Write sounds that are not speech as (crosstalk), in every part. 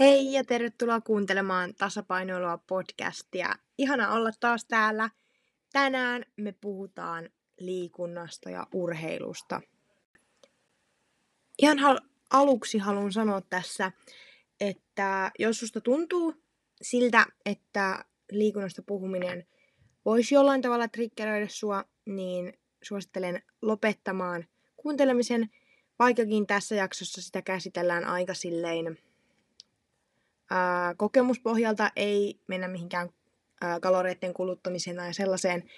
Hei ja tervetuloa kuuntelemaan Tasapainoilua podcastia. Ihana olla taas täällä. Tänään me puhutaan liikunnasta ja urheilusta. Ihan hal- aluksi haluan sanoa tässä, että jos susta tuntuu siltä, että liikunnasta puhuminen voisi jollain tavalla triggeröidä sua, niin suosittelen lopettamaan kuuntelemisen, vaikkakin tässä jaksossa sitä käsitellään aika silleen ää, kokemuspohjalta, ei mennä mihinkään ää, kaloreiden kuluttamiseen tai sellaiseen,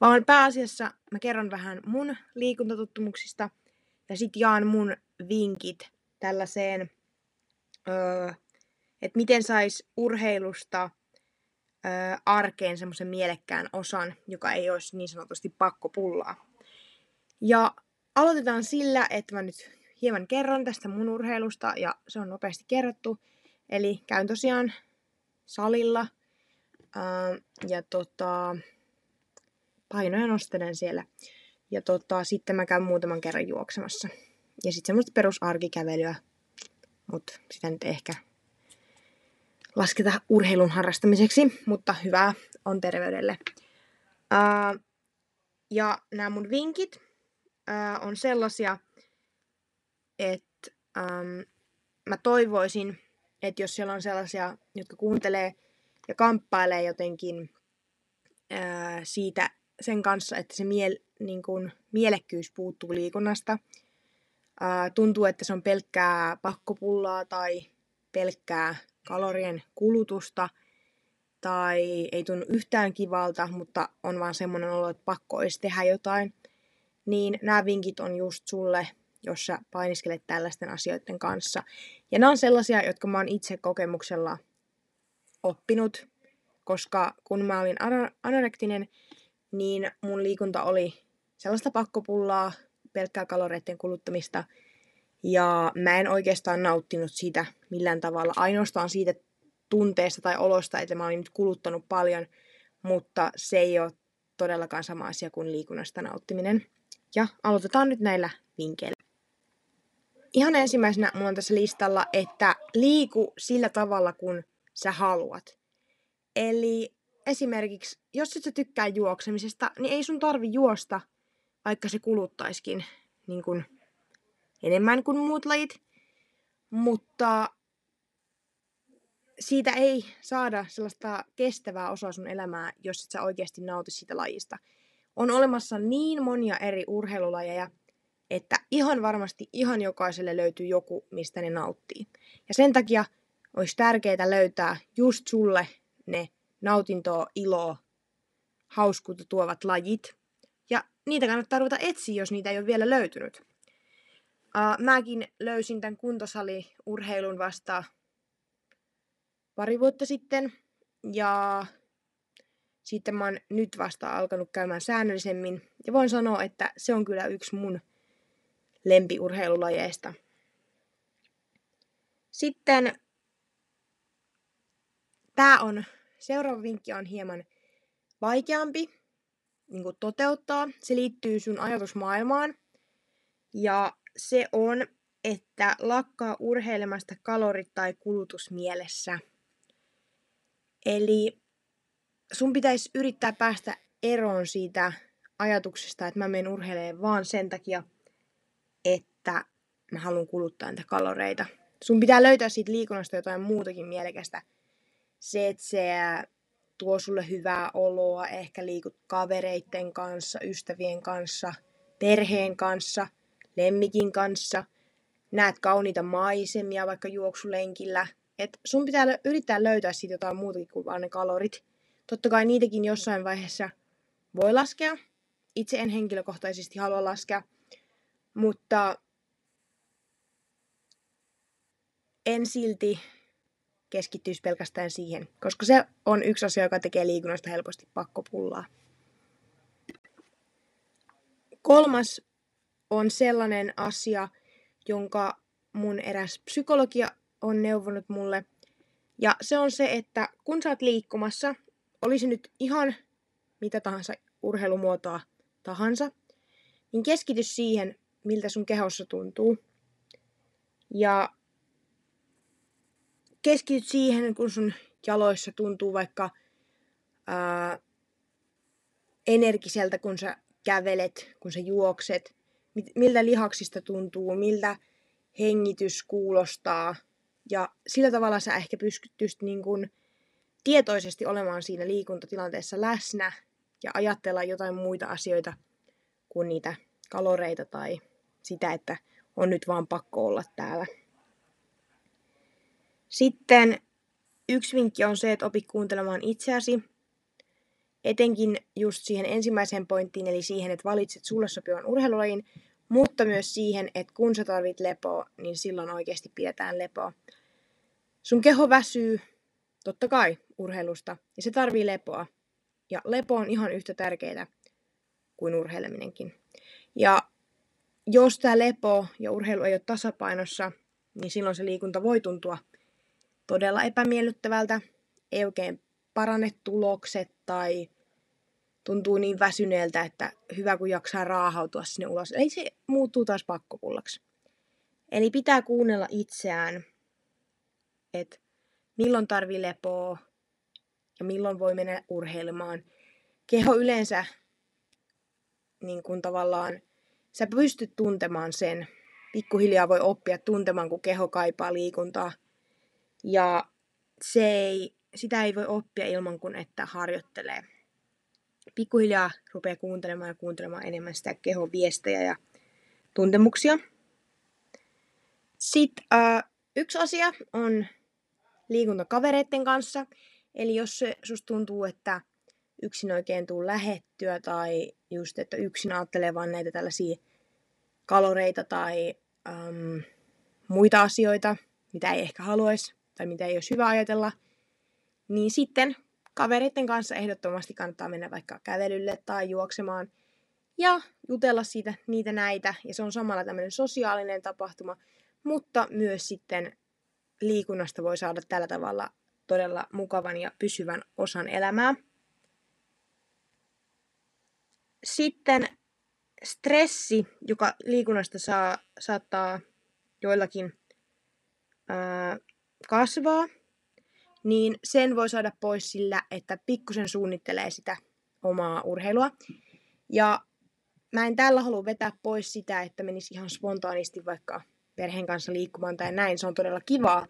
vaan pääasiassa mä kerron vähän mun liikuntatottumuksista ja sit jaan mun vinkit tällaiseen, öö, että miten sais urheilusta öö, arkeen semmoisen mielekkään osan, joka ei olisi niin sanotusti pakko pullaa. Ja aloitetaan sillä, että mä nyt hieman kerron tästä mun urheilusta ja se on nopeasti kerrottu. Eli käyn tosiaan salilla ää, ja tota, painoja nostelen siellä. Ja tota, sitten mä käyn muutaman kerran juoksemassa. Ja sitten semmoista perusarkikävelyä, mutta sitä nyt ehkä lasketa urheilun harrastamiseksi, mutta hyvää on terveydelle. Ää, ja nämä mun vinkit ää, on sellaisia, että mä toivoisin, että jos siellä on sellaisia, jotka kuuntelee ja kamppailee jotenkin ää, siitä sen kanssa, että se miel, niin kun, mielekkyys puuttuu liikunnasta, ää, tuntuu, että se on pelkkää pakkopullaa tai pelkkää kalorien kulutusta, tai ei tunnu yhtään kivalta, mutta on vaan semmoinen olo, että pakko olisi tehdä jotain, niin nämä vinkit on just sulle jos sä painiskelet tällaisten asioiden kanssa. Ja nämä on sellaisia, jotka mä oon itse kokemuksella oppinut, koska kun mä olin anorektinen, niin mun liikunta oli sellaista pakkopullaa, pelkkää kaloreiden kuluttamista, ja mä en oikeastaan nauttinut siitä millään tavalla, ainoastaan siitä tunteesta tai olosta, että mä olin nyt kuluttanut paljon, mutta se ei ole todellakaan sama asia kuin liikunnasta nauttiminen. Ja aloitetaan nyt näillä vinkkeillä ihan ensimmäisenä mulla on tässä listalla, että liiku sillä tavalla, kun sä haluat. Eli esimerkiksi, jos et sä tykkää juoksemisesta, niin ei sun tarvi juosta, vaikka se kuluttaiskin niin kuin enemmän kuin muut lajit. Mutta siitä ei saada sellaista kestävää osaa sun elämää, jos et sä oikeasti nauti siitä lajista. On olemassa niin monia eri urheilulajeja, että ihan varmasti ihan jokaiselle löytyy joku, mistä ne nauttii. Ja sen takia olisi tärkeää löytää just sulle ne nautintoa, iloa, hauskuutta tuovat lajit. Ja niitä kannattaa ruveta etsiä, jos niitä ei ole vielä löytynyt. Uh, mäkin löysin tämän kuntosali-urheilun vasta pari vuotta sitten. Ja sitten mä oon nyt vasta alkanut käymään säännöllisemmin. Ja voin sanoa, että se on kyllä yksi mun lempiurheilulajeista. Sitten tämä on, seuraava vinkki on hieman vaikeampi niin kuin toteuttaa. Se liittyy sun ajatusmaailmaan. Ja se on, että lakkaa urheilemasta kalorit tai kulutusmielessä. Eli sun pitäisi yrittää päästä eroon siitä ajatuksesta, että mä menen urheilemaan vaan sen takia, että mä haluan kuluttaa niitä kaloreita. Sun pitää löytää siitä liikunnasta jotain muutakin mielekästä. Se, että se tuo sulle hyvää oloa, ehkä liikut kavereitten kanssa, ystävien kanssa, perheen kanssa, lemmikin kanssa, näet kauniita maisemia vaikka juoksulenkillä. Et sun pitää yrittää löytää siitä jotain muutakin kuin vain ne kalorit. Totta kai niitäkin jossain vaiheessa voi laskea. Itse en henkilökohtaisesti halua laskea, mutta en silti keskittyisi pelkästään siihen, koska se on yksi asia, joka tekee liikunnasta helposti pakkopullaa. Kolmas on sellainen asia, jonka mun eräs psykologia on neuvonut mulle. Ja se on se, että kun sä oot liikkumassa, olisi nyt ihan mitä tahansa urheilumuotoa tahansa, niin keskity siihen, miltä sun kehossa tuntuu. Ja keskityt siihen, kun sun jaloissa tuntuu vaikka ää, energiseltä, kun sä kävelet, kun sä juokset, miltä lihaksista tuntuu, miltä hengitys kuulostaa. Ja sillä tavalla sä ehkä pystyt niin kun tietoisesti olemaan siinä liikuntatilanteessa läsnä ja ajatella jotain muita asioita kuin niitä kaloreita tai sitä, että on nyt vaan pakko olla täällä. Sitten yksi vinkki on se, että opi kuuntelemaan itseäsi. Etenkin just siihen ensimmäiseen pointtiin, eli siihen, että valitset sulle sopivan urheilulajin, mutta myös siihen, että kun sä tarvit lepoa, niin silloin oikeasti pidetään lepoa. Sun keho väsyy, totta kai, urheilusta, ja se tarvii lepoa. Ja lepo on ihan yhtä tärkeää kuin urheileminenkin. Ja jos tämä lepo ja urheilu ei ole tasapainossa, niin silloin se liikunta voi tuntua todella epämiellyttävältä, ei oikein parane tulokset tai tuntuu niin väsyneeltä, että hyvä kun jaksaa raahautua sinne ulos. Eli se muuttuu taas pakkopullaksi. Eli pitää kuunnella itseään, että milloin tarvii lepoa ja milloin voi mennä urheilemaan. Keho yleensä niin kuin tavallaan, sä pystyt tuntemaan sen. Pikkuhiljaa voi oppia tuntemaan, kun keho kaipaa liikuntaa. Ja se ei, sitä ei voi oppia ilman kuin, että harjoittelee. Pikkuhiljaa rupeaa kuuntelemaan ja kuuntelemaan enemmän sitä kehon viestejä ja tuntemuksia. Sitten äh, yksi asia on liikunta kavereiden kanssa. Eli jos se susta tuntuu, että yksin oikein tuu lähettyä tai just, että yksin ajattelee vaan näitä tällaisia kaloreita tai äm, muita asioita, mitä ei ehkä haluaisi tai mitä ei olisi hyvä ajatella, niin sitten kavereiden kanssa ehdottomasti kannattaa mennä vaikka kävelylle tai juoksemaan ja jutella siitä niitä näitä. Ja se on samalla tämmöinen sosiaalinen tapahtuma, mutta myös sitten liikunnasta voi saada tällä tavalla todella mukavan ja pysyvän osan elämää. Sitten stressi, joka liikunnasta saa, saattaa joillakin ää, kasvaa, niin sen voi saada pois sillä, että pikkusen suunnittelee sitä omaa urheilua. Ja mä en tällä halua vetää pois sitä, että menisi ihan spontaanisti vaikka perheen kanssa liikkumaan tai näin. Se on todella kivaa.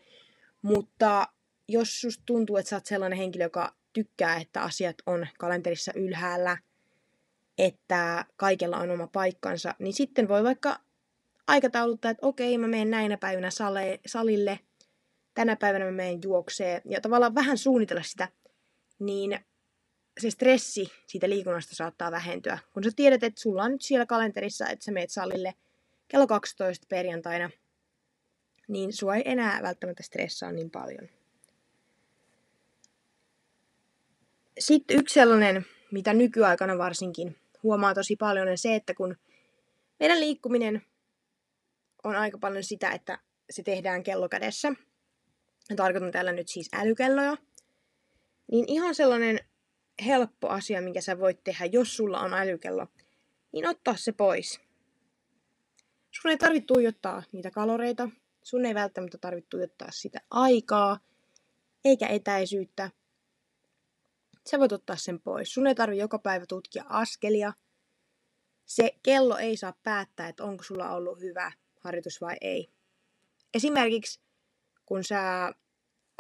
Mutta jos susta tuntuu, että sä oot sellainen henkilö, joka tykkää, että asiat on kalenterissa ylhäällä, että kaikella on oma paikkansa, niin sitten voi vaikka aikatauluttaa, että okei, mä menen näinä päivinä salille, tänä päivänä mä menen juokseen, ja tavallaan vähän suunnitella sitä, niin se stressi siitä liikunnasta saattaa vähentyä. Kun sä tiedät, että sulla on nyt siellä kalenterissa, että sä meet salille kello 12 perjantaina, niin sua ei enää välttämättä stressaa niin paljon. Sitten yksi sellainen, mitä nykyaikana varsinkin huomaa tosi paljon, on se, että kun meidän liikkuminen on aika paljon sitä, että se tehdään kellokädessä, ja tarkoitan täällä nyt siis älykelloja, niin ihan sellainen helppo asia, minkä sä voit tehdä, jos sulla on älykello, niin ottaa se pois. Sun ei tarvitse tuijottaa niitä kaloreita, sun ei välttämättä tarvitse tuijottaa sitä aikaa, eikä etäisyyttä, Sä voit ottaa sen pois. Sun ei tarvi joka päivä tutkia askelia. Se kello ei saa päättää, että onko sulla ollut hyvä harjoitus vai ei. Esimerkiksi kun sä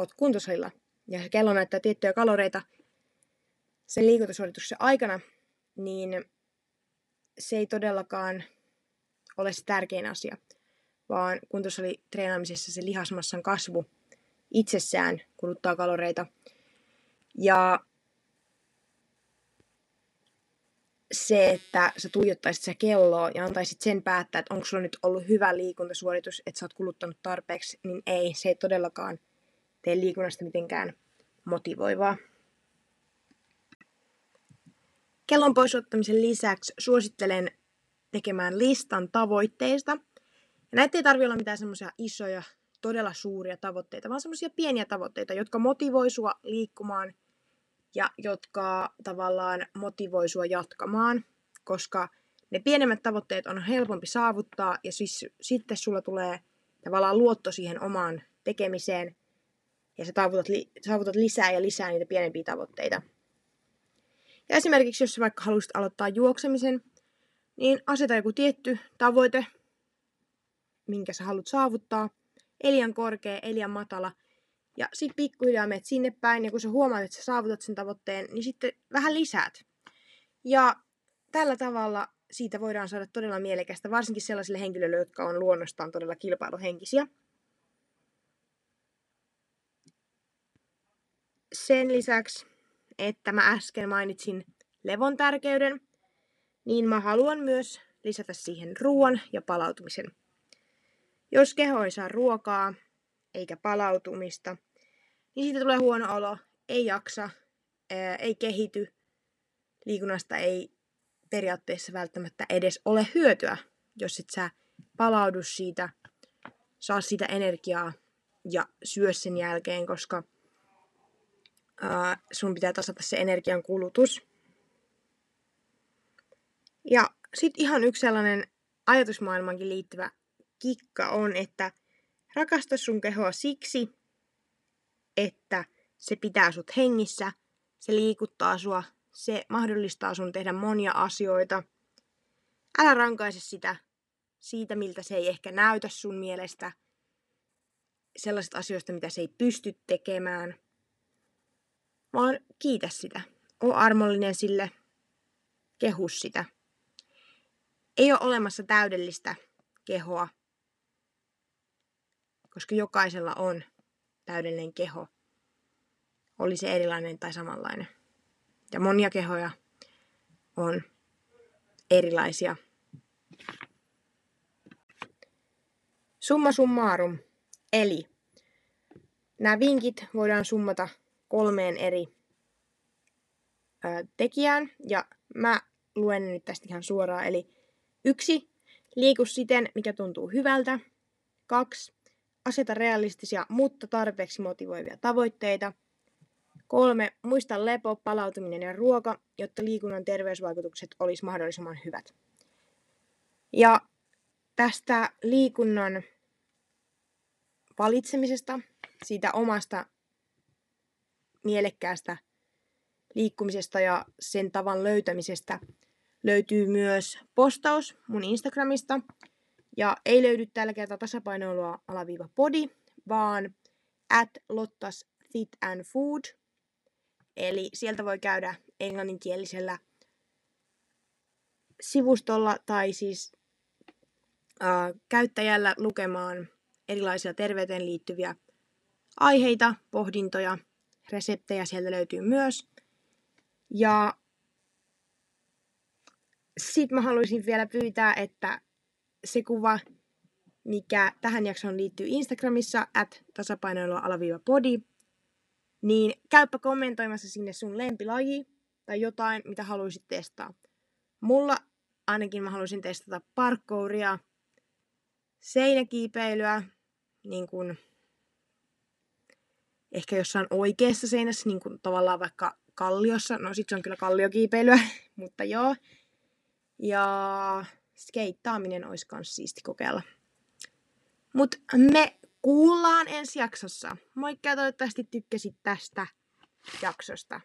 oot kuntosalilla ja se kello näyttää tiettyjä kaloreita sen liikuntasuorituksen aikana, niin se ei todellakaan ole se tärkein asia, vaan kuntosali treenaamisessa se lihasmassan kasvu itsessään kuluttaa kaloreita. Ja se, että sä tuijottaisit se kelloa ja antaisit sen päättää, että onko sulla nyt ollut hyvä liikuntasuoritus, että sä oot kuluttanut tarpeeksi, niin ei, se ei todellakaan tee liikunnasta mitenkään motivoivaa. Kellon poisottamisen lisäksi suosittelen tekemään listan tavoitteista. Ja näitä ei tarvitse olla mitään semmoisia isoja, todella suuria tavoitteita, vaan semmoisia pieniä tavoitteita, jotka motivoi sua liikkumaan – ja jotka tavallaan motivoi sua jatkamaan, koska ne pienemmät tavoitteet on helpompi saavuttaa ja siis sitten sulla tulee tavallaan luotto siihen omaan tekemiseen ja sä saavutat, li- saavutat lisää ja lisää niitä pienempiä tavoitteita. Ja esimerkiksi jos sä vaikka haluaisit aloittaa juoksemisen, niin aseta joku tietty tavoite, minkä sä haluat saavuttaa, ei liian korkea, ei liian matala, ja sitten pikkuhiljaa menet sinne päin, ja kun sä huomaat, että sä saavutat sen tavoitteen, niin sitten vähän lisäät. Ja tällä tavalla siitä voidaan saada todella mielekästä, varsinkin sellaisille henkilöille, jotka on luonnostaan todella kilpailuhenkisiä. Sen lisäksi, että mä äsken mainitsin levon tärkeyden, niin mä haluan myös lisätä siihen ruoan ja palautumisen. Jos keho ei saa ruokaa eikä palautumista, niin siitä tulee huono olo, ei jaksa, ei kehity, liikunnasta ei periaatteessa välttämättä edes ole hyötyä, jos et sä palaudu siitä, saa sitä energiaa ja syö sen jälkeen, koska sun pitää tasata se energian kulutus. Ja sitten ihan yksi sellainen ajatusmaailmankin liittyvä kikka on, että rakasta sun kehoa siksi, että se pitää sut hengissä, se liikuttaa sua, se mahdollistaa sun tehdä monia asioita. Älä rankaise sitä siitä, miltä se ei ehkä näytä sun mielestä, sellaisista asioista, mitä se ei pysty tekemään, vaan kiitä sitä. O armollinen sille, kehu sitä. Ei ole olemassa täydellistä kehoa, koska jokaisella on täydellinen keho. Oli se erilainen tai samanlainen. Ja monia kehoja on erilaisia. Summa summarum. Eli nämä vinkit voidaan summata kolmeen eri ö, tekijään. Ja mä luen nyt tästä ihan suoraan. Eli yksi, liiku siten, mikä tuntuu hyvältä. Kaksi, aseta realistisia, mutta tarpeeksi motivoivia tavoitteita. Kolme, muista lepo, palautuminen ja ruoka, jotta liikunnan terveysvaikutukset olisi mahdollisimman hyvät. Ja tästä liikunnan valitsemisesta, siitä omasta mielekkäästä liikkumisesta ja sen tavan löytämisestä löytyy myös postaus mun Instagramista. Ja ei löydy tällä kertaa tasapainoilua alaviiva body, vaan at Lottas Fit and Food – Eli sieltä voi käydä englanninkielisellä sivustolla tai siis äh, käyttäjällä lukemaan erilaisia terveyteen liittyviä aiheita, pohdintoja, reseptejä sieltä löytyy myös. Ja sitten mä haluaisin vielä pyytää, että se kuva, mikä tähän jaksoon liittyy Instagramissa, at tasapainoilua alaviiva body, niin käypä kommentoimassa sinne sun lempilaji tai jotain, mitä haluaisit testaa. Mulla ainakin mä haluaisin testata parkouria, seinäkiipeilyä, niin kuin ehkä jossain oikeassa seinässä, niin kuin tavallaan vaikka kalliossa. No sit se on kyllä kalliokiipeilyä, (laughs) mutta joo. Ja skeittaaminen olisi kans siisti kokeilla. Mut me kuullaan ensi jaksossa. Moikka ja toivottavasti tykkäsit tästä jaksosta.